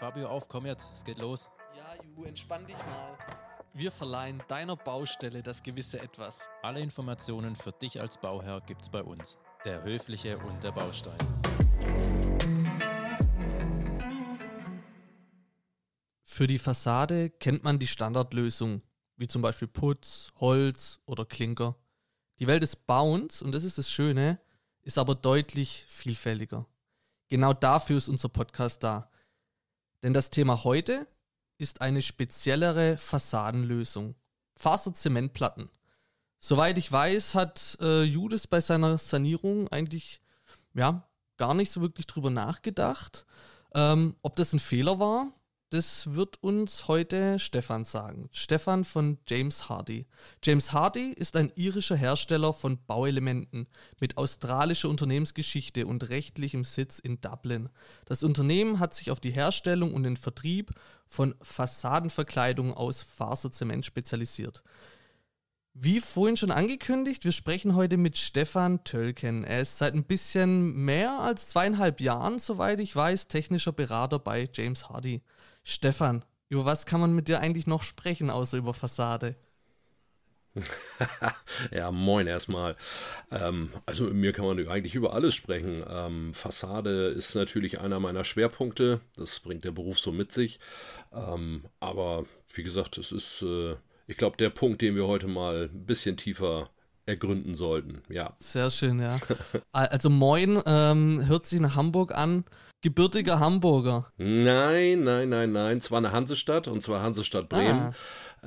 Fabio, auf, komm jetzt, es geht los. Ja, Ju, entspann dich mal. Wir verleihen deiner Baustelle das gewisse Etwas. Alle Informationen für dich als Bauherr gibt's bei uns. Der Höfliche und der Baustein. Für die Fassade kennt man die Standardlösung, wie zum Beispiel Putz, Holz oder Klinker. Die Welt des Bauens, und das ist das Schöne, ist aber deutlich vielfältiger. Genau dafür ist unser Podcast da. Denn das Thema heute ist eine speziellere Fassadenlösung. Faserzementplatten. Soweit ich weiß, hat äh, Judas bei seiner Sanierung eigentlich ja, gar nicht so wirklich drüber nachgedacht. Ähm, ob das ein Fehler war, das wird uns heute Stefan sagen. Stefan von James Hardy. James Hardy ist ein irischer Hersteller von Bauelementen mit australischer Unternehmensgeschichte und rechtlichem Sitz in Dublin. Das Unternehmen hat sich auf die Herstellung und den Vertrieb von Fassadenverkleidung aus Faserzement spezialisiert. Wie vorhin schon angekündigt, wir sprechen heute mit Stefan Tölken. Er ist seit ein bisschen mehr als zweieinhalb Jahren, soweit ich weiß, technischer Berater bei James Hardy. Stefan, über was kann man mit dir eigentlich noch sprechen, außer über Fassade? ja, moin erstmal. Ähm, also mit mir kann man eigentlich über alles sprechen. Ähm, Fassade ist natürlich einer meiner Schwerpunkte. Das bringt der Beruf so mit sich. Ähm, aber wie gesagt, es ist, äh, ich glaube, der Punkt, den wir heute mal ein bisschen tiefer ergründen sollten. Ja. Sehr schön, ja. Also Moin ähm, hört sich nach Hamburg an. Gebürtiger Hamburger. Nein, nein, nein, nein. Zwar eine Hansestadt und zwar Hansestadt Bremen. Ah.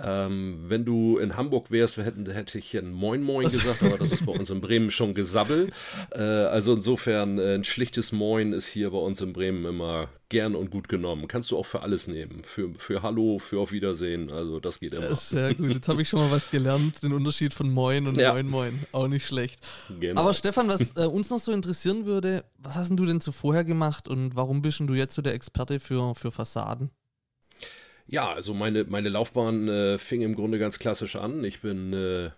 Ähm, wenn du in Hamburg wärst, hätten, hätte ich hier ein Moin Moin gesagt, aber das ist bei uns in Bremen schon Gesabbel. Äh, also insofern äh, ein schlichtes Moin ist hier bei uns in Bremen immer gern und gut genommen. Kannst du auch für alles nehmen. Für, für Hallo, für Auf Wiedersehen. Also das geht immer. Sehr gut. Jetzt habe ich schon mal was gelernt. Den Unterschied von Moin und ja. Moin Moin. Auch nicht schlecht. Genau. Aber Stefan, was äh, uns noch so interessieren würde, was hast du denn vorher gemacht und warum bist du jetzt so der Experte für, für Fassaden? Ja, also meine, meine Laufbahn äh, fing im Grunde ganz klassisch an. Ich bin äh,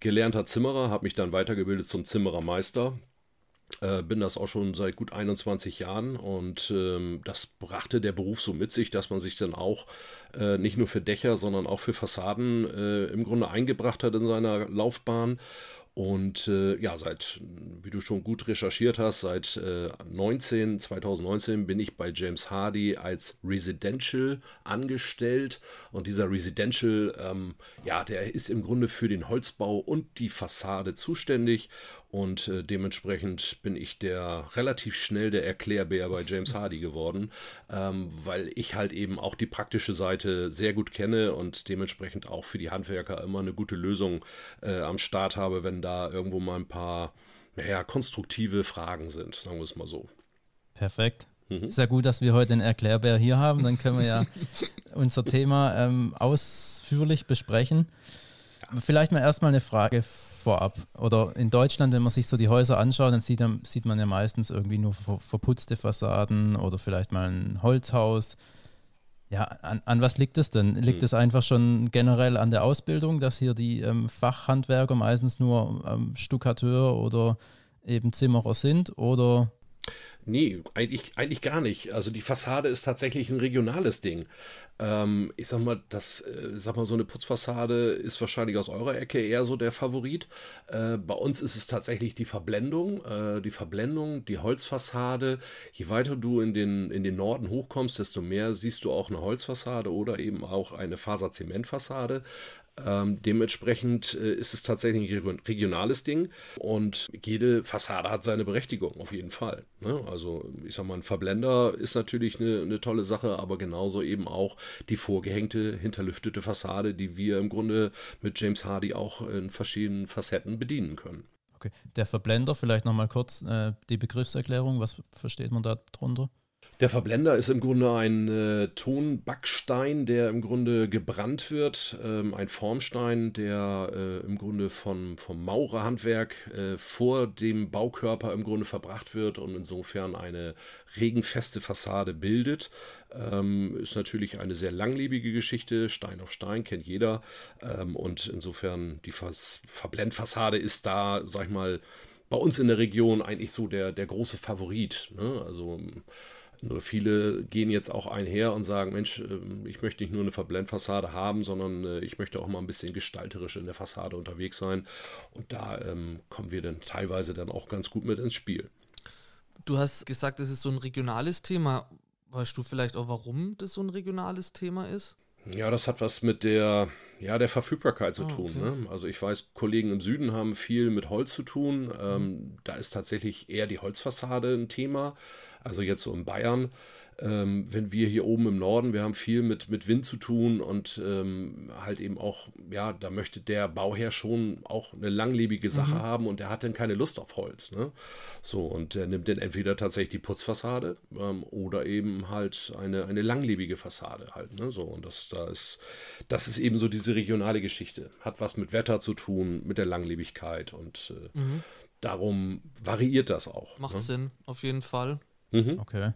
gelernter Zimmerer, habe mich dann weitergebildet zum Zimmerermeister. Äh, bin das auch schon seit gut 21 Jahren und ähm, das brachte der Beruf so mit sich, dass man sich dann auch äh, nicht nur für Dächer, sondern auch für Fassaden äh, im Grunde eingebracht hat in seiner Laufbahn. Und äh, ja, seit, wie du schon gut recherchiert hast, seit äh, 19, 2019 bin ich bei James Hardy als Residential angestellt. Und dieser Residential, ähm, ja, der ist im Grunde für den Holzbau und die Fassade zuständig. Und äh, dementsprechend bin ich der relativ schnell der Erklärbär bei James Hardy geworden, ähm, weil ich halt eben auch die praktische Seite sehr gut kenne und dementsprechend auch für die Handwerker immer eine gute Lösung äh, am Start habe, wenn da irgendwo mal ein paar naja, konstruktive Fragen sind, sagen wir es mal so. Perfekt. Mhm. Ist ja gut, dass wir heute den Erklärbär hier haben. Dann können wir ja unser Thema ähm, ausführlich besprechen. Vielleicht mal erstmal eine Frage vorab. Oder in Deutschland, wenn man sich so die Häuser anschaut, dann sieht, sieht man ja meistens irgendwie nur verputzte Fassaden oder vielleicht mal ein Holzhaus. Ja, an, an was liegt es denn? Liegt mhm. es einfach schon generell an der Ausbildung, dass hier die ähm, Fachhandwerker meistens nur ähm, Stuckateur oder eben Zimmerer sind? Oder Nee, eigentlich, eigentlich gar nicht. Also die Fassade ist tatsächlich ein regionales Ding. Ähm, ich sag mal, das, äh, sag mal, so eine Putzfassade ist wahrscheinlich aus eurer Ecke eher so der Favorit. Äh, bei uns ist es tatsächlich die Verblendung. Äh, die Verblendung, die Holzfassade. Je weiter du in den, in den Norden hochkommst, desto mehr siehst du auch eine Holzfassade oder eben auch eine Faserzementfassade. Ähm, dementsprechend äh, ist es tatsächlich ein regionales Ding und jede Fassade hat seine Berechtigung, auf jeden Fall. Ne? Also, ich sag mal, ein Verblender ist natürlich eine, eine, tolle Sache, aber genauso eben auch die vorgehängte, hinterlüftete Fassade, die wir im Grunde mit James Hardy auch in verschiedenen Facetten bedienen können. Okay, der Verblender, vielleicht nochmal kurz äh, die Begriffserklärung, was versteht man da drunter? Der Verblender ist im Grunde ein äh, Tonbackstein, der im Grunde gebrannt wird. Ähm, ein Formstein, der äh, im Grunde von, vom Maurerhandwerk äh, vor dem Baukörper im Grunde verbracht wird und insofern eine regenfeste Fassade bildet. Ähm, ist natürlich eine sehr langlebige Geschichte. Stein auf Stein kennt jeder. Ähm, und insofern die Vers Verblendfassade ist da, sag ich mal, bei uns in der Region eigentlich so der, der große Favorit. Ne? Also Nur viele gehen jetzt auch einher und sagen, Mensch, ähm, ich möchte nicht nur eine Verblendfassade haben, sondern äh, ich möchte auch mal ein bisschen gestalterisch in der Fassade unterwegs sein. Und da ähm, kommen wir dann teilweise dann auch ganz gut mit ins Spiel. Du hast gesagt, es ist so ein regionales Thema. Weißt du vielleicht auch, warum das so ein regionales Thema ist? Ja, das hat was mit der, ja, der Verfügbarkeit zu oh, tun. Okay. Ne? Also ich weiß, Kollegen im Süden haben viel mit Holz zu tun. Ähm, mhm. Da ist tatsächlich eher die Holzfassade ein Thema. Also jetzt so in Bayern ähm, wenn wir hier oben im Norden, wir haben viel mit, mit Wind zu tun und ähm, halt eben auch, ja, da möchte der Bauherr schon auch eine langlebige Sache mhm. haben und der hat dann keine Lust auf Holz. Ne? So, und der nimmt dann entweder tatsächlich die Putzfassade ähm, oder eben halt eine, eine langlebige Fassade halt. Ne? So, und das, da ist, das ist eben so diese regionale Geschichte. Hat was mit Wetter zu tun, mit der Langlebigkeit und äh, mhm. darum variiert das auch. Macht ne? Sinn, auf jeden Fall. Mhm. Okay.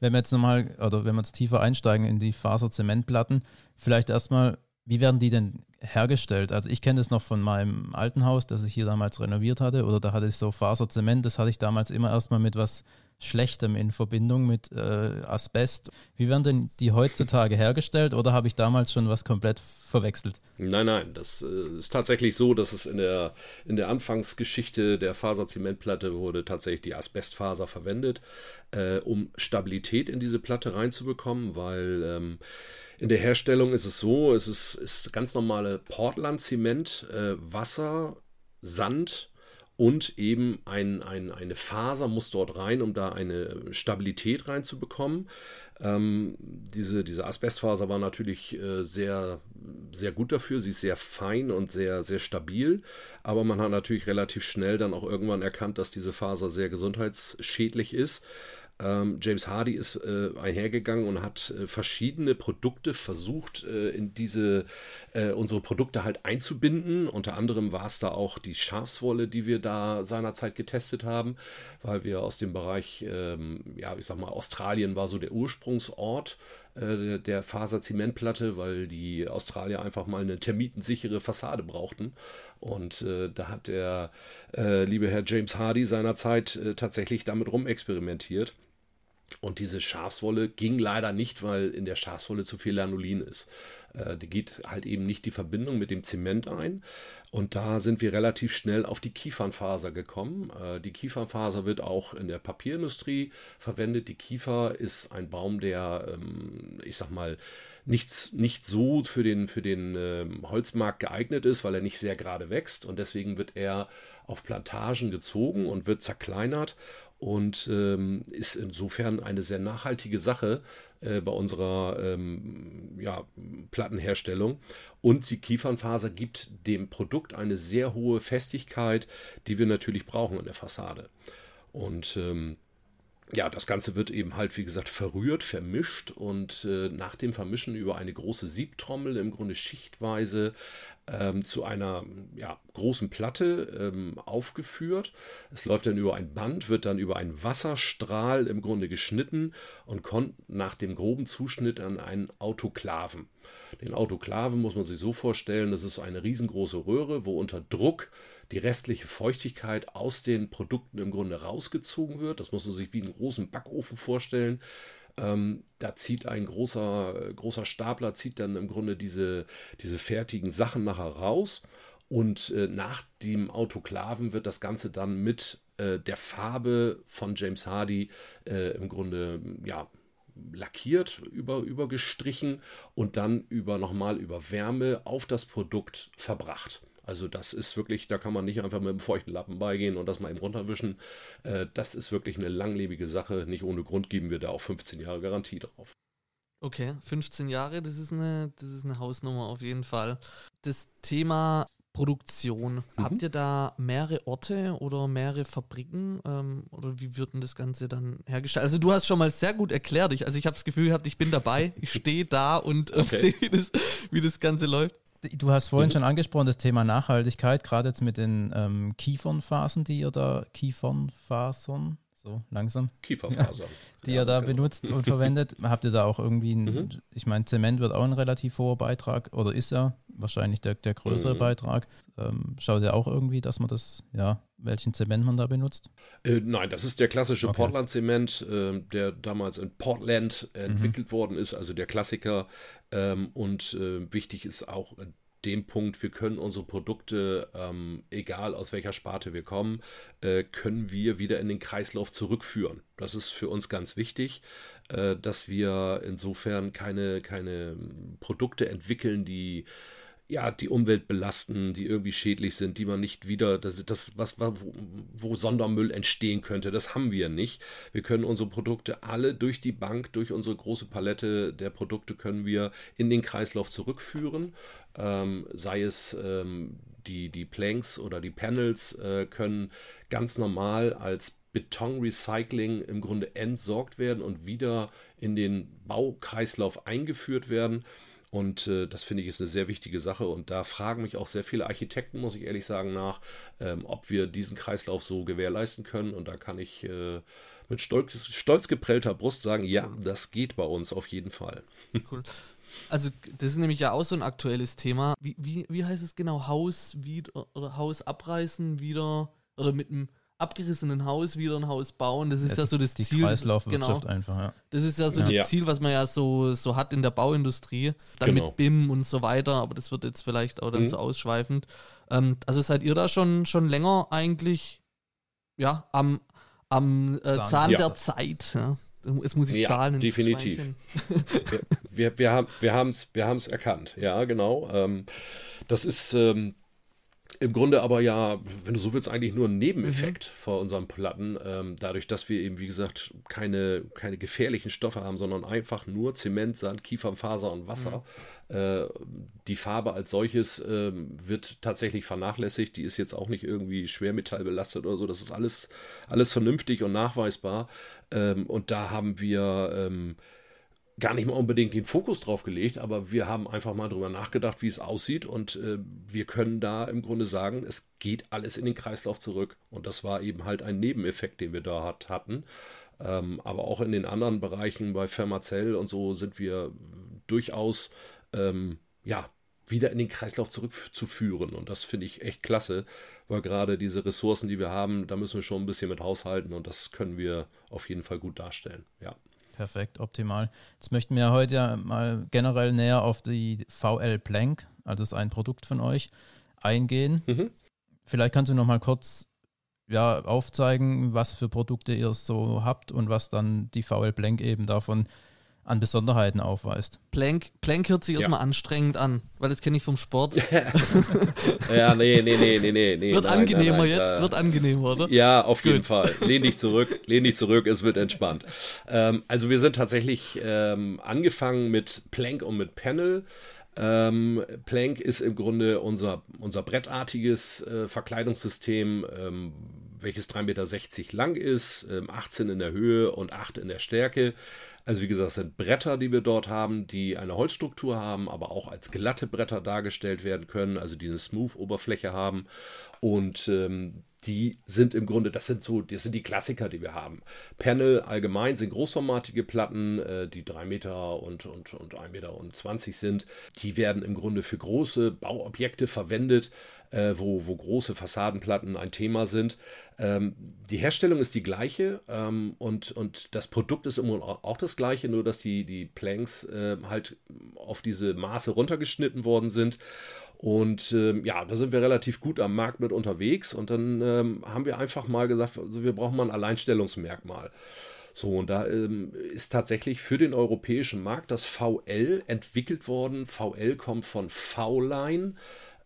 Wenn wir jetzt nochmal, oder wenn wir jetzt tiefer einsteigen in die Faserzementplatten, vielleicht erstmal, wie werden die denn hergestellt? Also ich kenne das noch von meinem alten Haus, das ich hier damals renoviert hatte, oder da hatte ich so Faserzement, das hatte ich damals immer erstmal mit was Schlechtem in Verbindung mit äh, Asbest. Wie werden denn die heutzutage hergestellt oder habe ich damals schon was komplett verwechselt? Nein, nein, das äh, ist tatsächlich so, dass es in der, in der Anfangsgeschichte der Faserzementplatte wurde tatsächlich die Asbestfaser verwendet, äh, um Stabilität in diese Platte reinzubekommen, weil ähm, in der Herstellung ist es so, es ist, ist ganz normale Portland-Zement, äh, Wasser, Sand, und eben ein, ein, eine Faser muss dort rein, um da eine Stabilität reinzubekommen. Ähm, diese, diese Asbestfaser war natürlich äh, sehr, sehr gut dafür. Sie ist sehr fein und sehr, sehr stabil. Aber man hat natürlich relativ schnell dann auch irgendwann erkannt, dass diese Faser sehr gesundheitsschädlich ist. Ähm, James Hardy ist äh, einhergegangen und hat äh, verschiedene Produkte versucht, äh, in diese äh, unsere Produkte halt einzubinden. Unter anderem war es da auch die Schafswolle, die wir da seinerzeit getestet haben, weil wir aus dem Bereich, ähm, ja, ich sag mal, Australien war so der Ursprungsort äh, der Faserzementplatte, weil die Australier einfach mal eine termitensichere Fassade brauchten. Und äh, da hat der äh, liebe Herr James Hardy seinerzeit äh, tatsächlich damit rumexperimentiert. Und diese Schafswolle ging leider nicht, weil in der Schafswolle zu viel Lanolin ist. Äh, die geht halt eben nicht die Verbindung mit dem Zement ein. Und da sind wir relativ schnell auf die Kiefernfaser gekommen. Äh, die Kiefernfaser wird auch in der Papierindustrie verwendet. Die Kiefer ist ein Baum, der, ähm, ich sag mal, nicht, nicht so für den, für den ähm, Holzmarkt geeignet ist, weil er nicht sehr gerade wächst. Und deswegen wird er auf Plantagen gezogen und wird zerkleinert und ähm, ist insofern eine sehr nachhaltige Sache äh, bei unserer ähm, ja, Plattenherstellung. Und die Kiefernfaser gibt dem Produkt eine sehr hohe Festigkeit, die wir natürlich brauchen in der Fassade. Und ähm, ja, das Ganze wird eben halt, wie gesagt, verrührt, vermischt und äh, nach dem Vermischen über eine große Siebtrommel im Grunde schichtweise ähm, zu einer ja, großen Platte ähm, aufgeführt. Es läuft dann über ein Band, wird dann über einen Wasserstrahl im Grunde geschnitten und kommt nach dem groben Zuschnitt an einen Autoklaven. Den Autoklaven muss man sich so vorstellen, das ist eine riesengroße Röhre, wo unter Druck die restliche Feuchtigkeit aus den Produkten im Grunde rausgezogen wird. Das muss man sich wie einen großen Backofen vorstellen. Ähm, da zieht ein großer, großer Stapler, zieht dann im Grunde diese, diese fertigen Sachen nachher raus. Und äh, nach dem Autoklaven wird das Ganze dann mit äh, der Farbe von James Hardy äh, im Grunde ja, lackiert, über, übergestrichen und dann über nochmal über Wärme auf das Produkt verbracht. Also das ist wirklich, da kann man nicht einfach mit einem feuchten Lappen beigehen und das mal eben runterwischen. Äh, das ist wirklich eine langlebige Sache. Nicht ohne Grund geben wir da auch 15 Jahre Garantie drauf. Okay, 15 Jahre, das ist eine, das ist eine Hausnummer auf jeden Fall. Das Thema Produktion, mhm. habt ihr da mehrere Orte oder mehrere Fabriken ähm, oder wie wird denn das Ganze dann hergestellt? Also du hast schon mal sehr gut erklärt, ich, also ich habe das Gefühl gehabt, ich bin dabei, ich stehe da und äh, okay. sehe, wie das, wie das Ganze läuft. Du hast vorhin mhm. schon angesprochen, das Thema Nachhaltigkeit, gerade jetzt mit den ähm, Kiefernfasern, die ihr da, Kiefernfasern, so langsam, Kieferfaser, die ja, ihr da genau. benutzt und verwendet. Habt ihr da auch irgendwie, ein, mhm. ich meine, Zement wird auch ein relativ hoher Beitrag oder ist ja wahrscheinlich der, der größere mhm. Beitrag. Ähm, schaut ihr auch irgendwie, dass man das ja welchen Zement man da benutzt? Äh, nein, das ist der klassische okay. Portland-Zement, äh, der damals in Portland entwickelt mhm. worden ist, also der Klassiker. Ähm, und äh, wichtig ist auch dem Punkt, wir können unsere Produkte, ähm, egal aus welcher Sparte wir kommen, äh, können wir wieder in den Kreislauf zurückführen. Das ist für uns ganz wichtig, äh, dass wir insofern keine, keine Produkte entwickeln, die ja, die Umwelt belasten, die irgendwie schädlich sind, die man nicht wieder, das, das was, wo, wo Sondermüll entstehen könnte, das haben wir nicht. Wir können unsere Produkte alle durch die Bank, durch unsere große Palette der Produkte können wir in den Kreislauf zurückführen. Ähm, sei es ähm, die, die Planks oder die Panels äh, können ganz normal als Betonrecycling im Grunde entsorgt werden und wieder in den Baukreislauf eingeführt werden. Und äh, das finde ich ist eine sehr wichtige Sache. Und da fragen mich auch sehr viele Architekten, muss ich ehrlich sagen, nach, ähm, ob wir diesen Kreislauf so gewährleisten können. Und da kann ich äh, mit stolz, stolz geprellter Brust sagen, ja, das geht bei uns auf jeden Fall. Cool. Also, das ist nämlich ja auch so ein aktuelles Thema. Wie, wie, wie heißt es genau? Haus wieder oder Haus abreißen, wieder oder mit einem abgerissenen Haus wieder ein Haus bauen. Das ist ja, ja so das die Ziel. Kreislaufwirtschaft genau. einfach, ja. Das ist ja so ja. das Ziel, was man ja so, so hat in der Bauindustrie. Dann genau. mit BIM und so weiter, aber das wird jetzt vielleicht auch dann mhm. so ausschweifend. Ähm, also seid ihr da schon, schon länger eigentlich ja, am, am äh, Zahn, Zahn ja. der Zeit. Ja? Jetzt muss ich ja, Zahlen definitiv. wir, wir, wir, haben wir es wir erkannt, ja, genau. Ähm, das ist ähm, im Grunde aber ja, wenn du so willst, eigentlich nur ein Nebeneffekt mhm. vor unseren Platten. Ähm, dadurch, dass wir eben, wie gesagt, keine, keine gefährlichen Stoffe haben, sondern einfach nur Zement, Sand, Kiefernfaser und Wasser. Mhm. Äh, die Farbe als solches äh, wird tatsächlich vernachlässigt. Die ist jetzt auch nicht irgendwie schwermetallbelastet oder so. Das ist alles, alles vernünftig und nachweisbar. Ähm, und da haben wir. Ähm, gar nicht mal unbedingt den Fokus drauf gelegt, aber wir haben einfach mal drüber nachgedacht, wie es aussieht und äh, wir können da im Grunde sagen, es geht alles in den Kreislauf zurück und das war eben halt ein Nebeneffekt, den wir da hat, hatten. Ähm, aber auch in den anderen Bereichen bei Fermacell und so sind wir durchaus ähm, ja wieder in den Kreislauf zurückzuführen und das finde ich echt klasse, weil gerade diese Ressourcen, die wir haben, da müssen wir schon ein bisschen mit haushalten und das können wir auf jeden Fall gut darstellen. Ja. Perfekt, optimal. Jetzt möchten wir heute ja mal generell näher auf die VL Plank, also ist ein Produkt von euch, eingehen. Mhm. Vielleicht kannst du noch mal kurz ja, aufzeigen, was für Produkte ihr so habt und was dann die VL Plank eben davon an Besonderheiten aufweist. Plank, Plank hört sich ja. erstmal anstrengend an, weil das kenne ich vom Sport. ja, nee, nee, nee, nee, nee. nee wird nein, angenehmer nein, nein, jetzt, äh, wird angenehmer, oder? Ja, auf Gut. jeden Fall. Lehn dich zurück, lehn dich zurück, es wird entspannt. Ähm, also wir sind tatsächlich ähm, angefangen mit Plank und mit Panel. Ähm, Plank ist im Grunde unser, unser brettartiges äh, Verkleidungssystem, ähm, welches 3,60 Meter lang ist, 18 ähm, in der Höhe und 8 in der Stärke. Also wie gesagt, es sind Bretter, die wir dort haben, die eine Holzstruktur haben, aber auch als glatte Bretter dargestellt werden können, also die eine Smooth-Oberfläche haben. Und ähm, die sind im Grunde, das sind so, das sind die Klassiker, die wir haben. Panel allgemein sind großformatige Platten, äh, die 3 Meter und, und, und 1,20 Meter und 20 sind. Die werden im Grunde für große Bauobjekte verwendet äh, wo, wo große Fassadenplatten ein Thema sind. Ähm, die Herstellung ist die gleiche ähm, und, und das Produkt ist immer auch das gleiche, nur dass die, die Planks äh, halt auf diese Maße runtergeschnitten worden sind. Und ähm, ja, da sind wir relativ gut am Markt mit unterwegs. Und dann ähm, haben wir einfach mal gesagt, also wir brauchen mal ein Alleinstellungsmerkmal. So, und da ähm, ist tatsächlich für den europäischen Markt das VL entwickelt worden. VL kommt von V-Line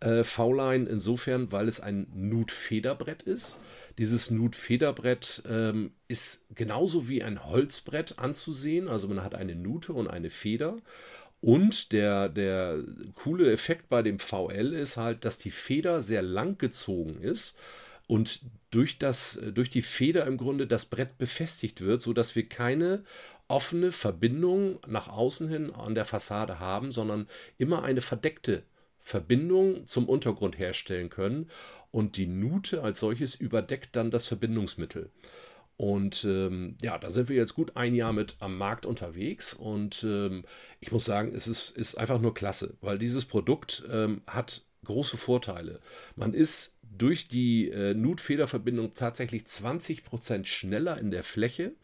äh, V-Line insofern, weil es ein Nut-Federbrett ist. Dieses Nut-Federbrett ähm, ist genauso wie ein Holzbrett anzusehen. Also man hat eine Nute und eine Feder. Und der, der coole Effekt bei dem VL ist halt, dass die Feder sehr lang gezogen ist und durch, das, durch die Feder im Grunde das Brett befestigt wird, sodass wir keine offene Verbindung nach außen hin an der Fassade haben, sondern immer eine verdeckte Verbindung zum Untergrund herstellen können und die Nute als solches überdeckt dann das Verbindungsmittel. Und ähm, ja, da sind wir jetzt gut ein Jahr mit am Markt unterwegs und ähm, ich muss sagen, es ist, ist einfach nur klasse, weil dieses Produkt ähm, hat große Vorteile. Man ist durch die äh, Nut-Federverbindung tatsächlich 20% schneller in der Fläche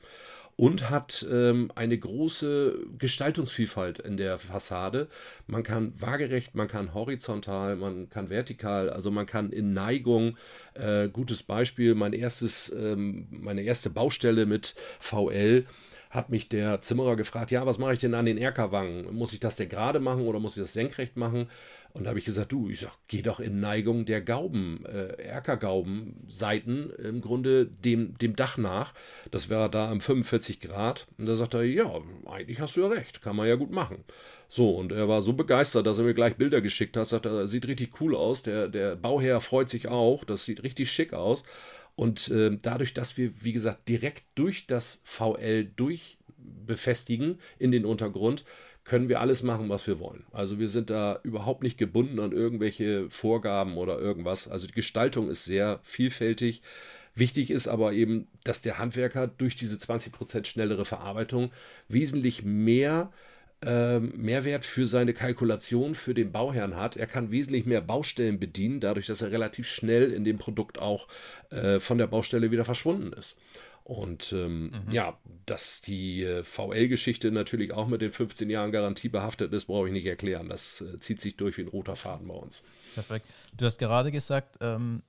und hat ähm, eine große Gestaltungsvielfalt in der Fassade. Man kann waagerecht, man kann horizontal, man kann vertikal, also man kann in Neigung. Äh, gutes Beispiel, mein erstes, ähm, meine erste Baustelle mit VL hat mich der Zimmerer gefragt, ja, was mache ich denn an den Erkerwangen? Muss ich das denn gerade machen oder muss ich das senkrecht machen? Und da habe ich gesagt, du, ich sag, geh doch in Neigung der Gauben, äh, Erkergaubenseiten im Grunde dem, dem Dach nach. Das wäre da am 45 Grad. Und da sagt er, ja, eigentlich hast du ja recht, kann man ja gut machen. So, und er war so begeistert, dass er mir gleich Bilder geschickt hat, sagt er, sieht richtig cool aus, der, der Bauherr freut sich auch, das sieht richtig schick aus. Und äh, dadurch, dass wir, wie gesagt, direkt durch das VL durch befestigen in den Untergrund, können wir alles machen, was wir wollen. Also wir sind da überhaupt nicht gebunden an irgendwelche Vorgaben oder irgendwas. Also die Gestaltung ist sehr vielfältig. Wichtig ist aber eben, dass der Handwerker durch diese 20% schnellere Verarbeitung wesentlich mehr äh, Mehrwert für seine Kalkulation für den Bauherrn hat. Er kann wesentlich mehr Baustellen bedienen, dadurch, dass er relativ schnell in dem Produkt auch äh, von der Baustelle wieder verschwunden ist. Und ähm, mhm. ja, dass die äh, VL-Geschichte natürlich auch mit den 15 Jahren Garantie behaftet ist, brauche ich nicht erklären. Das äh, zieht sich durch wie ein roter Faden bei uns. Perfekt. Du hast gerade gesagt, ähm,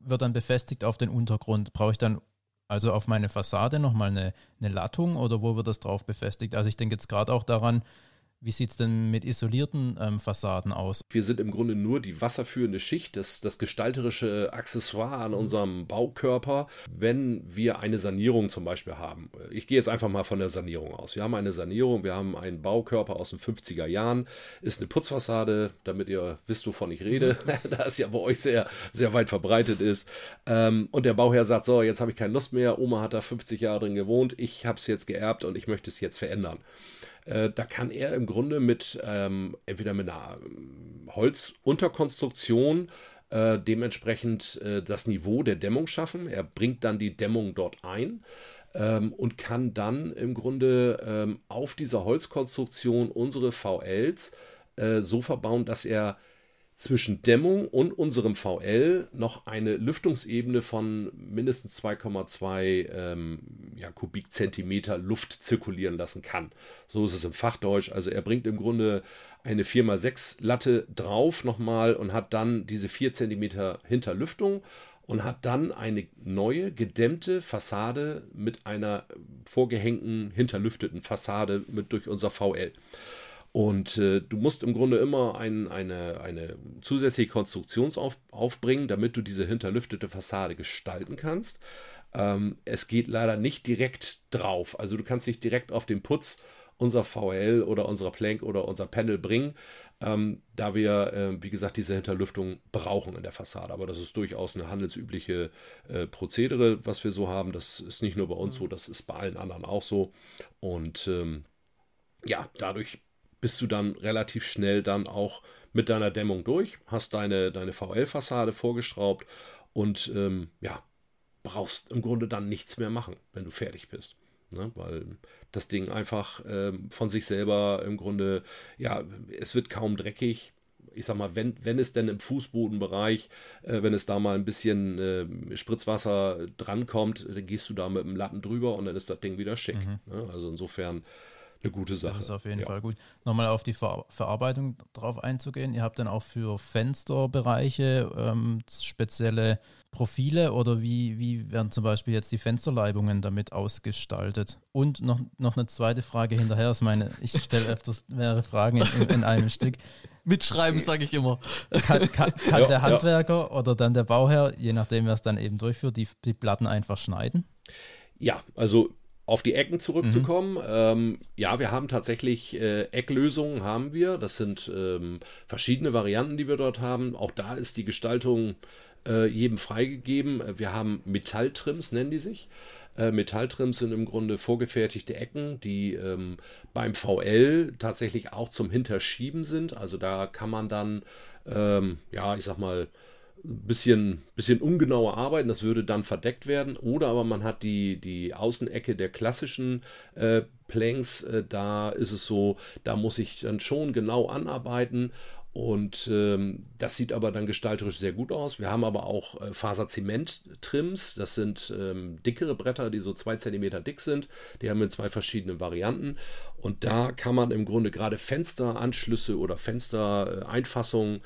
wird dann befestigt auf den Untergrund. Brauche ich dann also auf meine Fassade nochmal eine, eine Lattung oder wo wird das drauf befestigt? Also ich denke jetzt gerade auch daran, wie sieht es denn mit isolierten ähm, Fassaden aus? Wir sind im Grunde nur die wasserführende Schicht, das, das gestalterische Accessoire an unserem Baukörper, wenn wir eine Sanierung zum Beispiel haben. Ich gehe jetzt einfach mal von der Sanierung aus. Wir haben eine Sanierung, wir haben einen Baukörper aus den 50er Jahren, ist eine Putzfassade, damit ihr wisst, wovon ich rede, da es ja bei euch sehr, sehr weit verbreitet ist. Ähm, und der Bauherr sagt, so, jetzt habe ich keine Lust mehr, Oma hat da 50 Jahre drin gewohnt, ich habe es jetzt geerbt und ich möchte es jetzt verändern. Äh, da kann er im Grunde mit ähm, entweder mit einer ähm, Holzunterkonstruktion äh, dementsprechend äh, das Niveau der Dämmung schaffen. Er bringt dann die Dämmung dort ein ähm, und kann dann im Grunde ähm, auf dieser Holzkonstruktion unsere VLs äh, so verbauen, dass er zwischen Dämmung und unserem VL noch eine Lüftungsebene von mindestens 2,2 ähm, ja, Kubikzentimeter Luft zirkulieren lassen kann. So ist es im Fachdeutsch. Also er bringt im Grunde eine 4x6 Latte drauf nochmal und hat dann diese 4 cm Hinterlüftung und hat dann eine neue gedämmte Fassade mit einer vorgehängten hinterlüfteten Fassade mit durch unser VL. Und äh, du musst im Grunde immer ein, eine, eine zusätzliche Konstruktion auf, aufbringen, damit du diese hinterlüftete Fassade gestalten kannst. Ähm, es geht leider nicht direkt drauf. Also du kannst nicht direkt auf den Putz unser VL oder unserer Plank oder unser Panel bringen, ähm, da wir, äh, wie gesagt, diese Hinterlüftung brauchen in der Fassade. Aber das ist durchaus eine handelsübliche äh, Prozedere, was wir so haben. Das ist nicht nur bei uns so, das ist bei allen anderen auch so. Und ähm, ja, dadurch bist du dann relativ schnell dann auch mit deiner Dämmung durch, hast deine, deine VL-Fassade vorgeschraubt und ähm, ja, brauchst im Grunde dann nichts mehr machen, wenn du fertig bist. Ne? Weil das Ding einfach ähm, von sich selber im Grunde, ja, es wird kaum dreckig. Ich sag mal, wenn, wenn es denn im Fußbodenbereich, äh, wenn es da mal ein bisschen äh, Spritzwasser drankommt, dann gehst du da mit dem Lappen drüber und dann ist das Ding wieder schick. Mhm. Ne? Also insofern eine gute Sache. Das ist auf jeden ja. Fall gut. Nochmal auf die Ver Verarbeitung drauf einzugehen. Ihr habt dann auch für Fensterbereiche ähm, spezielle Profile oder wie, wie werden zum Beispiel jetzt die Fensterleibungen damit ausgestaltet? Und noch, noch eine zweite Frage hinterher. Ich meine, ich stelle öfters mehrere Fragen in, in, in einem Stück. Mitschreiben, sage ich immer. Kann, kann, kann ja, der Handwerker ja. oder dann der Bauherr, je nachdem, wer es dann eben durchführt, die, die Platten einfach schneiden? Ja, also auf die Ecken zurückzukommen. Mhm. Ähm, ja, wir haben tatsächlich äh, Ecklösungen, haben wir. Das sind ähm, verschiedene Varianten, die wir dort haben. Auch da ist die Gestaltung äh, jedem freigegeben. Wir haben Metalltrims, nennen die sich. Äh, Metalltrims sind im Grunde vorgefertigte Ecken, die ähm, beim VL tatsächlich auch zum Hinterschieben sind. Also da kann man dann, ähm, ja, ich sag mal, bisschen, bisschen ungenauer arbeiten, das würde dann verdeckt werden. Oder aber man hat die, die Außenecke der klassischen äh, Planks, äh, da ist es so, da muss ich dann schon genau anarbeiten Und ähm, das sieht aber dann gestalterisch sehr gut aus. Wir haben aber auch äh, Faserzement-Trims. Das sind ähm, dickere Bretter, die so zwei Zentimeter dick sind. Die haben wir in zwei verschiedenen Varianten. Und da kann man im Grunde gerade Fensteranschlüsse oder Fenstereinfassungen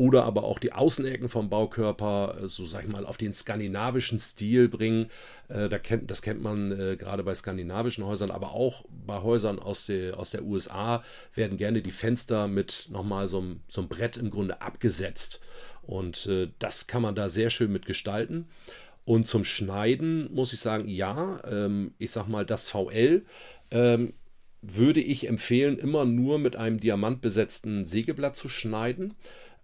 oder aber auch die Außenecken vom Baukörper, äh, so sag ich mal, auf den skandinavischen Stil bringen. Äh, da kennt, das kennt man äh, gerade bei skandinavischen Häusern, aber auch bei Häusern aus der, aus der USA werden gerne die Fenster mit nochmal so, so einem Brett im Grunde abgesetzt. Und das kann man da sehr schön mit gestalten. Und zum Schneiden muss ich sagen, ja, ähm, ich sag mal, das VL ähm, würde ich empfehlen, immer nur mit einem diamantbesetzten Sägeblatt zu schneiden.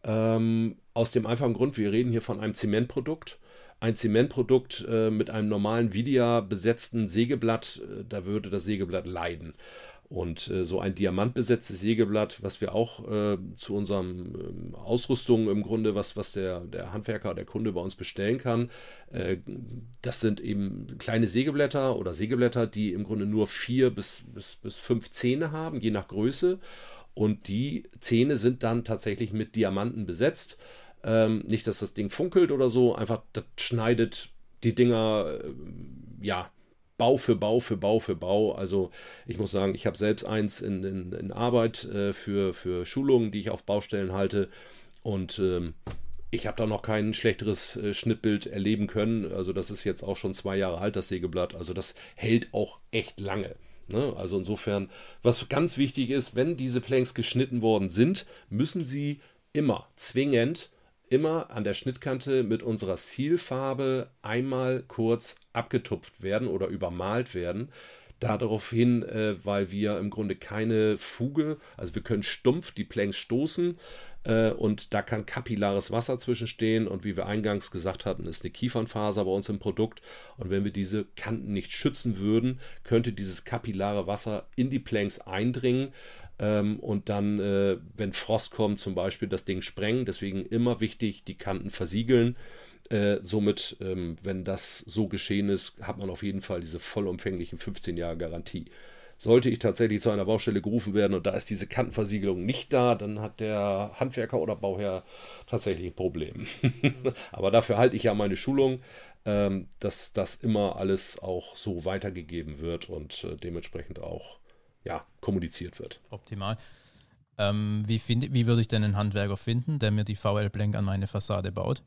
Ähm, aus dem einfachen Grund, wir reden hier von einem Zementprodukt. Ein Zementprodukt äh, mit einem normalen Vidia besetzten Sägeblatt, äh, da würde das Sägeblatt leiden. Und äh, so ein diamantbesetztes Sägeblatt, was wir auch äh, zu unserem ähm, Ausrüstung im Grunde, was, was der, der Handwerker, der Kunde bei uns bestellen kann, äh, das sind eben kleine Sägeblätter oder Sägeblätter, die im Grunde nur vier bis, bis, bis fünf Zähne haben, je nach Größe. Und die Zähne sind dann tatsächlich mit Diamanten besetzt. Ähm, nicht, dass das Ding funkelt oder so, einfach das schneidet die Dinger, äh, ja, Bau für Bau für Bau für Bau. Also ich muss sagen, ich habe selbst eins in, in, in Arbeit äh, für, für Schulungen, die ich auf Baustellen halte. Und ähm, ich habe da noch kein schlechteres äh, Schnittbild erleben können. Also das ist jetzt auch schon zwei Jahre alt, das Sägeblatt. Also das hält auch echt lange. Ne? Also insofern, was ganz wichtig ist, wenn diese Planks geschnitten worden sind, müssen sie immer zwingend immer an der Schnittkante mit unserer Zielfarbe einmal kurz abgetupft werden oder übermalt werden. Daraufhin, äh, weil wir im Grunde keine Fuge, also wir können stumpf die Planks stoßen, und da kann kapillares Wasser zwischenstehen und wie wir eingangs gesagt hatten, ist eine Kiefernfaser bei uns im Produkt und wenn wir diese Kanten nicht schützen würden, könnte dieses kapillare Wasser in die Planks eindringen ähm, und dann, äh, wenn Frost kommt, zum Beispiel das Ding sprengen. Deswegen immer wichtig, die Kanten versiegeln. Äh, somit, ähm, wenn das so geschehen ist, hat man auf jeden Fall diese vollumfänglichen 15 Jahre Garantie. Sollte ich tatsächlich zu einer Baustelle gerufen werden und da ist diese Kantenversiegelung nicht da, dann hat der Handwerker oder Bauherr tatsächlich ein Problem. Aber dafür halte ich ja meine Schulung, ähm, dass das immer alles auch so weitergegeben wird und äh, dementsprechend auch ja, kommuniziert wird. Optimal. Ähm, wie, find, wie würde ich denn einen Handwerker finden, der mir die VL-Blank an meine Fassade baut?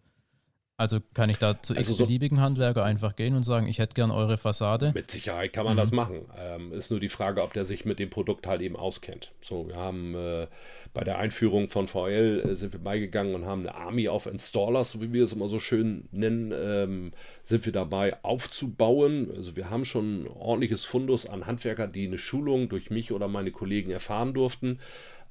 Also kann ich da zu also x-beliebigen so Handwerker einfach gehen und sagen, ich hätte gern eure Fassade? Mit Sicherheit kann man mhm. das machen. Ähm, ist nur die Frage, ob der sich mit dem Produkt halt eben auskennt. So, wir haben äh, bei der Einführung von VL äh, sind wir beigegangen und haben eine Army of Installers, so wie wir es immer so schön nennen, ähm, sind wir dabei aufzubauen. Also wir haben schon ein ordentliches Fundus an Handwerker, die eine Schulung durch mich oder meine Kollegen erfahren durften.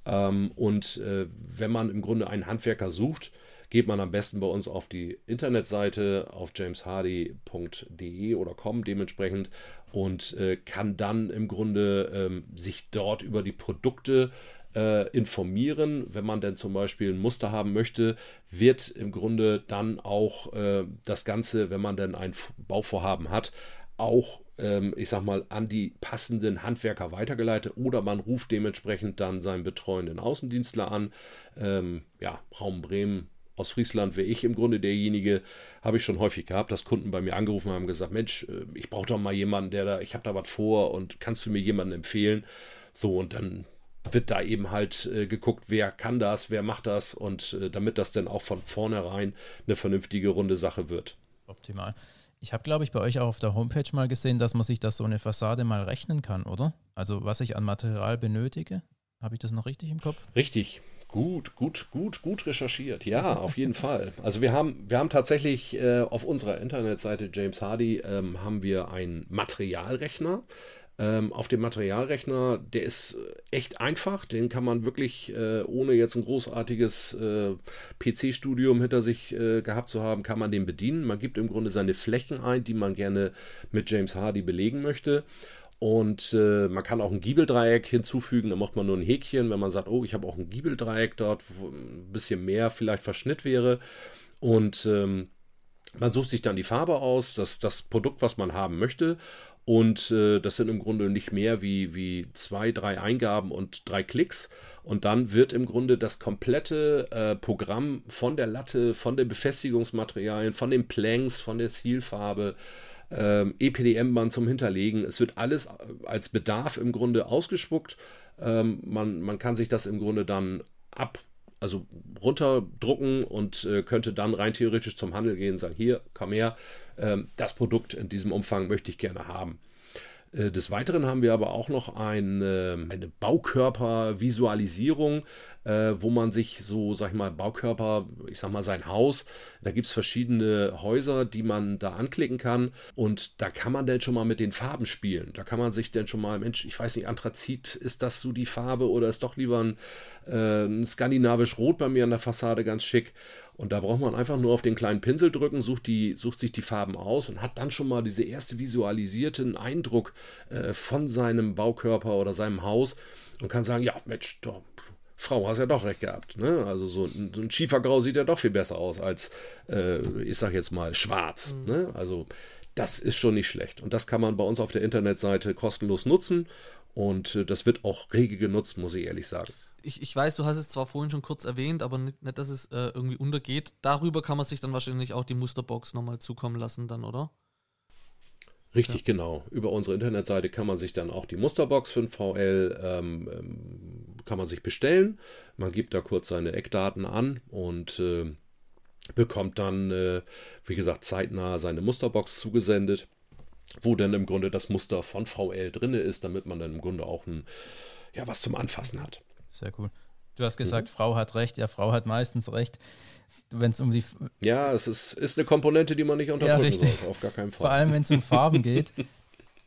Ähm, und äh, wenn man im Grunde einen Handwerker sucht, geht man am besten bei uns auf die Internetseite auf jameshardy.de oder com dementsprechend und äh, kann dann im Grunde ähm, sich dort über die Produkte äh, informieren. Wenn man denn zum Beispiel ein Muster haben möchte, wird im Grunde dann auch äh, das Ganze, wenn man denn ein Bauvorhaben hat, auch ähm, ich sag mal, an die passenden Handwerker weitergeleitet oder man ruft dementsprechend dann seinen betreuenden Außendienstler an. Ähm, ja, Raum Bremen, aus Friesland wäre ich im Grunde derjenige, habe ich schon häufig gehabt, dass Kunden bei mir angerufen haben und gesagt, Mensch, äh, ich brauche doch mal jemanden, der da, ich habe da was vor und kannst du mir jemanden empfehlen? So, und dann wird da eben halt äh, geguckt, wer kann das, wer macht das und äh, damit das dann auch von vornherein eine vernünftige runde Sache wird. Optimal. Ich habe, glaube ich, bei euch auch auf der Homepage mal gesehen, dass man sich das so eine Fassade mal rechnen kann, oder? Also was ich an Material benötige. Habe ich das noch richtig im Kopf? Richtig. Gut, gut, gut, gut recherchiert. Ja, auf jeden Fall. Also wir haben, wir haben tatsächlich äh, auf unserer Internetseite James Hardy ähm, haben wir einen Materialrechner. Ähm, auf dem Materialrechner, der ist äh, echt einfach, den kann man wirklich, äh, ohne jetzt ein großartiges äh, PC-Studium hinter sich äh, gehabt zu haben, kann man den bedienen. Man gibt im Grunde seine Flächen ein, die man gerne mit James Hardy belegen möchte. Und äh, man kann auch ein Giebeldreieck hinzufügen, da macht man nur ein Häkchen, wenn man sagt, oh, ich habe auch ein Giebeldreieck dort, wo ein bisschen mehr vielleicht Verschnitt wäre. Und ähm, man sucht sich dann die Farbe aus, das, das Produkt, was man haben möchte. Und äh, das sind im Grunde nicht mehr wie, wie zwei, drei Eingaben und drei Klicks. Und dann wird im Grunde das komplette äh, Programm von der Latte, von den Befestigungsmaterialien, von den Planks, von der Zielfarbe, ähm, EPDM-Band zum Hinterlegen. Es wird alles als Bedarf im Grunde ausgespuckt. Ähm, man, man kann sich das im Grunde dann ab, also runterdrucken und äh, könnte dann rein theoretisch zum Handel gehen und sagen, hier, komm her, ähm, das Produkt in diesem Umfang möchte ich gerne haben. Äh, des Weiteren haben wir aber auch noch eine, eine Baukörpervisualisierung, äh, wo man sich so, sag ich mal, Baukörper, ich sag mal sein Haus, da gibt es verschiedene Häuser, die man da anklicken kann und da kann man dann schon mal mit den Farben spielen. Da kann man sich dann schon mal, Mensch, ich weiß nicht, Anthrazit, ist das so die Farbe oder ist doch lieber ein, äh, ein skandinavisch Rot bei mir an der Fassade ganz schick? Und da braucht man einfach nur auf den kleinen Pinsel drücken, sucht, die, sucht sich die Farben aus und hat dann schon mal diese erste visualisierten Eindruck äh, von seinem Baukörper oder seinem Haus und kann sagen, ja, Mensch, doch, Frau, hast ja doch recht gehabt. Ne? Also so ein, ein, Schiefergrau sieht ja doch viel besser aus als, äh, ich sag jetzt mal, schwarz. Mhm. Ne? Also das ist schon nicht schlecht. Und das kann man bei uns auf der Internetseite kostenlos nutzen. Und äh, das wird auch rege genutzt, muss ich ehrlich sagen ich, ich weiß, du hast es zwar vorhin schon kurz erwähnt, aber nicht, nicht dass es äh, irgendwie untergeht. Darüber kann man sich dann wahrscheinlich auch die Musterbox nochmal zukommen lassen, dann, oder? Richtig, ja. genau. Über unsere Internetseite kann man sich dann auch die Musterbox für den VL ähm, ähm, kann man sich bestellen. Man gibt da kurz seine Eckdaten an und äh, bekommt dann, äh, wie gesagt, zeitnah seine Musterbox zugesendet, wo dann im Grunde das Muster von VL drin ist, damit man dann im Grunde auch ein, ja, was zum Anfassen hat. Sehr cool. Du hast gesagt, mhm. Frau hat recht. Ja, Frau hat meistens recht. Wenn es um die. Ja, es ist, ist eine Komponente, die man nicht unterdrücken ja, richtig. sollte, auf gar keinen Fall. Vor allem, wenn es um Farben geht.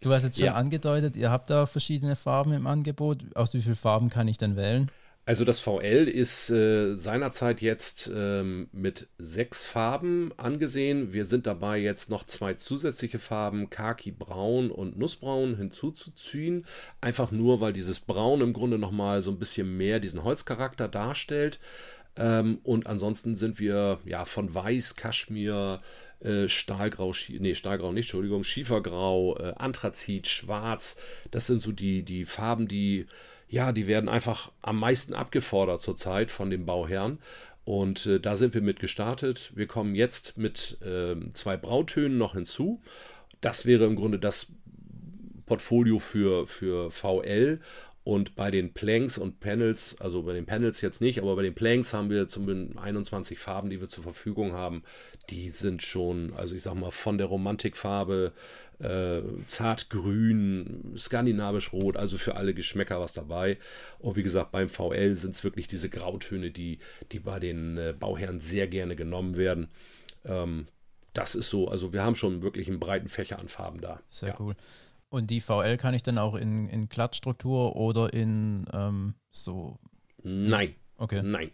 Du hast jetzt schon ja. angedeutet, ihr habt da verschiedene Farben im Angebot. Aus wie vielen Farben kann ich denn wählen? Also das VL ist äh, seinerzeit jetzt ähm, mit sechs Farben angesehen. Wir sind dabei jetzt noch zwei zusätzliche Farben, Khaki Braun und Nussbraun hinzuzuziehen. Einfach nur, weil dieses Braun im Grunde nochmal so ein bisschen mehr diesen Holzcharakter darstellt. Ähm, und ansonsten sind wir ja von Weiß, Kaschmir, äh, Stahlgrau, nee, Stahlgrau nicht, Entschuldigung, Schiefergrau, äh, Anthrazit, Schwarz. Das sind so die, die Farben, die ja, die werden einfach am meisten abgefordert zurzeit von den Bauherren. Und äh, da sind wir mit gestartet. Wir kommen jetzt mit äh, zwei Brautönen noch hinzu. Das wäre im Grunde das Portfolio für, für VL. Und bei den Planks und Panels, also bei den Panels jetzt nicht, aber bei den Planks haben wir zumindest 21 Farben, die wir zur Verfügung haben. Die sind schon, also ich sag mal, von der Romantikfarbe äh, zartgrün, skandinavisch rot, also für alle Geschmäcker was dabei. Und wie gesagt, beim VL sind es wirklich diese Grautöne, die, die bei den äh, Bauherren sehr gerne genommen werden. Ähm, das ist so, also wir haben schon wirklich einen breiten Fächer an Farben da. Sehr ja. cool. Und die VL kann ich dann auch in, in Glattstruktur oder in ähm, so. Nein. Okay. Nein.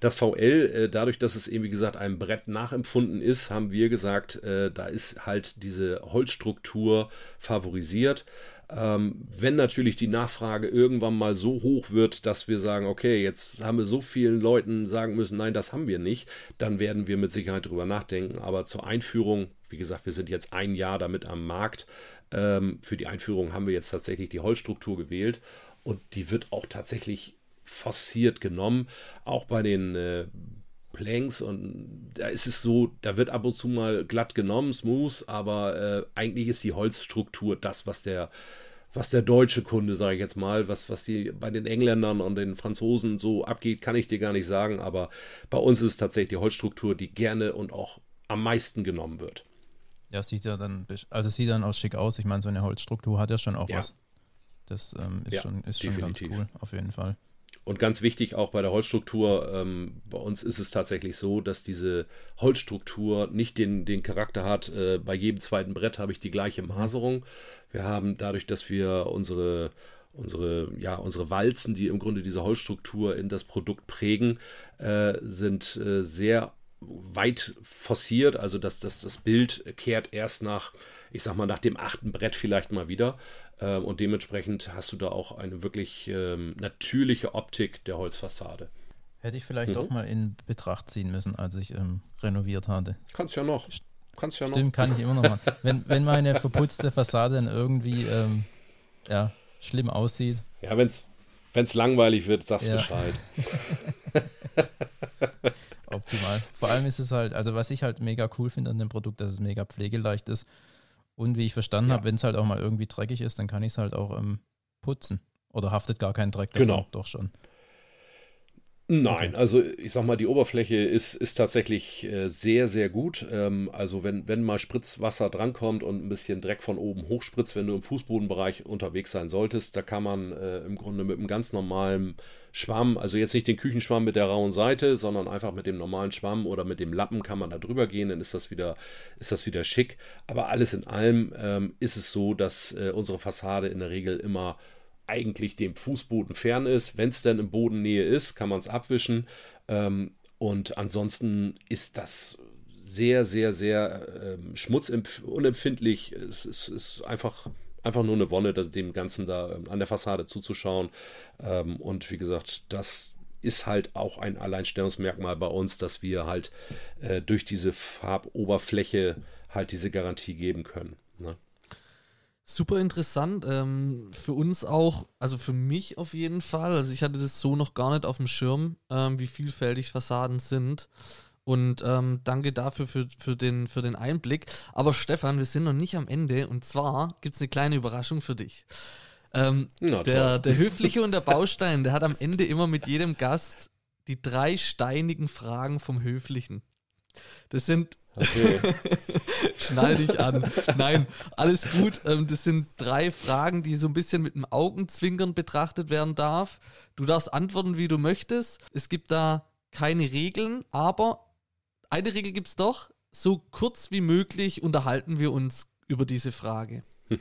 Das VL, äh, dadurch, dass es eben wie gesagt einem Brett nachempfunden ist, haben wir gesagt, äh, da ist halt diese Holzstruktur favorisiert. Ähm, wenn natürlich die Nachfrage irgendwann mal so hoch wird, dass wir sagen, okay, jetzt haben wir so vielen Leuten sagen müssen, nein, das haben wir nicht, dann werden wir mit Sicherheit darüber nachdenken. Aber zur Einführung, wie gesagt, wir sind jetzt ein Jahr damit am Markt. Ähm, für die Einführung haben wir jetzt tatsächlich die Holzstruktur gewählt und die wird auch tatsächlich forciert genommen. Auch bei den äh, Planks und da ist es so, da wird ab und zu mal glatt genommen, smooth, aber äh, eigentlich ist die Holzstruktur das, was der, was der deutsche Kunde, sage ich jetzt mal, was, was die bei den Engländern und den Franzosen so abgeht, kann ich dir gar nicht sagen, aber bei uns ist es tatsächlich die Holzstruktur, die gerne und auch am meisten genommen wird. Ja, sieht ja dann, also sieht dann auch schick aus. Ich meine, so eine Holzstruktur hat ja schon auch ja. was. Das ähm, ist, ja, schon, ist schon ganz cool, auf jeden Fall. Und ganz wichtig auch bei der Holzstruktur, ähm, bei uns ist es tatsächlich so, dass diese Holzstruktur nicht den, den Charakter hat, äh, bei jedem zweiten Brett habe ich die gleiche. Maserung. Wir haben dadurch, dass wir unsere, unsere, ja, unsere Walzen, die im Grunde diese Holzstruktur in das Produkt prägen, äh, sind äh, sehr weit forciert. Also dass, dass das Bild kehrt erst nach, ich sag mal, nach dem achten Brett vielleicht mal wieder. Ähm, und dementsprechend hast du da auch eine wirklich ähm, natürliche Optik der Holzfassade. Hätte ich vielleicht mhm. auch mal in Betracht ziehen müssen, als ich ähm, renoviert hatte. Kannst ja noch. Kannst ja noch. Stimmt, kann ich immer noch machen. Wenn, wenn meine verputzte Fassade dann irgendwie ähm, ja, schlimm aussieht. Ja, wenn es langweilig wird, sagst ja. Bescheid. Optimal. Vor allem ist es halt, also was ich halt mega cool finde an dem Produkt, dass es mega pflegeleicht ist. Und wie ich verstanden ja. habe, wenn es halt auch mal irgendwie dreckig ist, dann kann ich es halt auch ähm, putzen. Oder haftet gar kein Dreck Genau. Doch schon. Nein, okay. also ich sag mal, die Oberfläche ist, ist tatsächlich äh, sehr, sehr gut. Ähm, also wenn, wenn mal Spritzwasser drankommt und ein bisschen Dreck von oben hochspritzt, wenn du im Fußbodenbereich unterwegs sein solltest, da kann man äh, im Grunde mit einem ganz normalen Schwamm, also jetzt nicht den Küchenschwamm mit der rauen Seite, sondern einfach mit dem normalen Schwamm oder mit dem Lappen kann man da drüber gehen, dann ist das wieder, ist das wieder schick. Aber alles in allem ähm, ist es so, dass äh, unsere Fassade in der Regel immer eigentlich dem Fußboden fern ist. Wenn es denn in Bodennähe ist, kann man es abwischen. Ähm, und ansonsten ist das sehr, sehr, sehr ähm, schmutzunempfindlich. Es, es, ist einfach, einfach nur eine Wonne, das, dem Ganzen da ähm, an der Fassade zuzuschauen. Ähm, und wie gesagt, das ist halt auch ein Alleinstellungsmerkmal bei uns, dass wir halt äh, durch diese Farboberfläche halt diese Garantie geben können. Ne? Super interessant. Ähm, für uns auch, also für mich auf jeden Fall. Also ich hatte das so noch gar nicht auf dem Schirm, ähm, wie vielfältig Fassaden sind. Und ähm, danke dafür für, für, den, für den Einblick. Aber Stefan, wir sind noch nicht am Ende. Und zwar gibt es eine kleine Überraschung für dich. Ähm, der, der Höfliche und der Baustein, der hat am Ende immer mit jedem Gast die drei steinigen Fragen vom Höflichen. Das sind Okay. Schnall dich an. Nein, alles gut. Ähm, das sind drei Fragen, die so ein bisschen mit dem Augenzwinkern betrachtet werden darf. Du darfst antworten, wie du möchtest. Es gibt da keine Regeln, aber eine Regel gibt es doch. So kurz wie möglich unterhalten wir uns über diese Frage. Hm.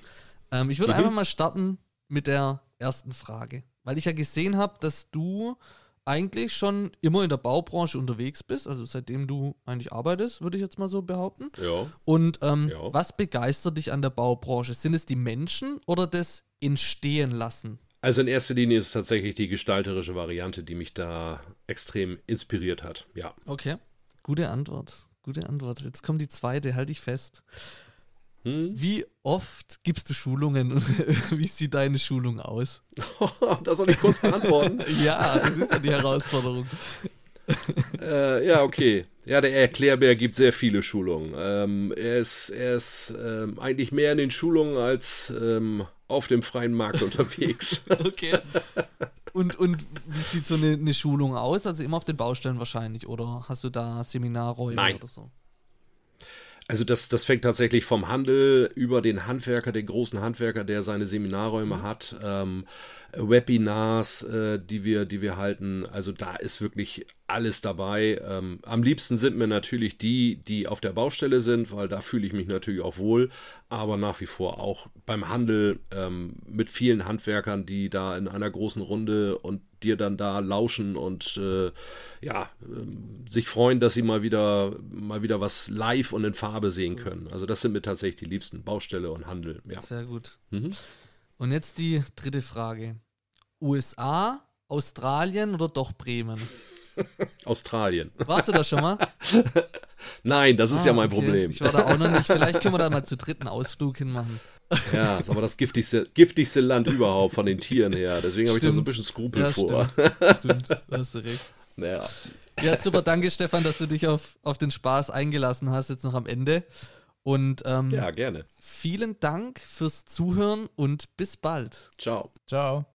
Ähm, ich würde mhm. einfach mal starten mit der ersten Frage, weil ich ja gesehen habe, dass du eigentlich schon immer in der Baubranche unterwegs bist, also seitdem du eigentlich arbeitest, würde ich jetzt mal so behaupten. Ja. Und ähm, ja. was begeistert dich an der Baubranche? Sind es die Menschen oder das Entstehen lassen? Also in erster Linie ist es tatsächlich die gestalterische Variante, die mich da extrem inspiriert hat. Ja. Okay, gute Antwort. Gute Antwort. Jetzt kommt die zweite, halte ich fest. Hm? Wie oft gibst du Schulungen und wie sieht deine Schulung aus? das soll ich kurz beantworten. ja, das ist ja die Herausforderung. äh, ja, okay. Ja, der Erklärbär gibt sehr viele Schulungen. Ähm, er ist, er ist ähm, eigentlich mehr in den Schulungen als ähm, auf dem freien Markt unterwegs. okay. Und, und wie sieht so eine, eine, Schulung aus? Also immer auf den Baustellen wahrscheinlich, oder hast du da Seminarräume Nein. oder so? Also das, das fängt tatsächlich vom Handel über den Handwerker, den großen Handwerker, der seine Seminarräume mhm. hat, ähm, Webinars, äh, die, wir, die wir halten. Also da ist wirklich alles dabei. Ähm, am liebsten sind mir natürlich die, die auf der Baustelle sind, weil da fühle ich mich natürlich auch wohl. Aber nach wie vor auch beim Handel ähm, mit vielen Handwerkern, die da in einer großen Runde und dir dann da lauschen und äh, ja, äh, sich freuen, dass sie mal wieder mal wieder was live und in Farbe sehen können. Also das sind mir tatsächlich die liebsten Baustelle und Handel. Ja. Sehr gut. Mhm. Und jetzt die dritte Frage. USA, Australien oder doch Bremen? Australien. Warst du da schon mal? Nein, das ist ah, ja mein okay. Problem. Ich war da auch noch nicht. Vielleicht können wir da mal zu dritten Ausflug hinmachen. Ja, ist aber das giftigste, giftigste Land überhaupt von den Tieren her. Deswegen habe ich da so ein bisschen Skrupel ja, vor. Stimmt, stimmt. Da hast du recht. Ja. ja, super. Danke, Stefan, dass du dich auf, auf den Spaß eingelassen hast, jetzt noch am Ende. Und ähm, ja, gerne. Vielen Dank fürs Zuhören und bis bald. Ciao. Ciao.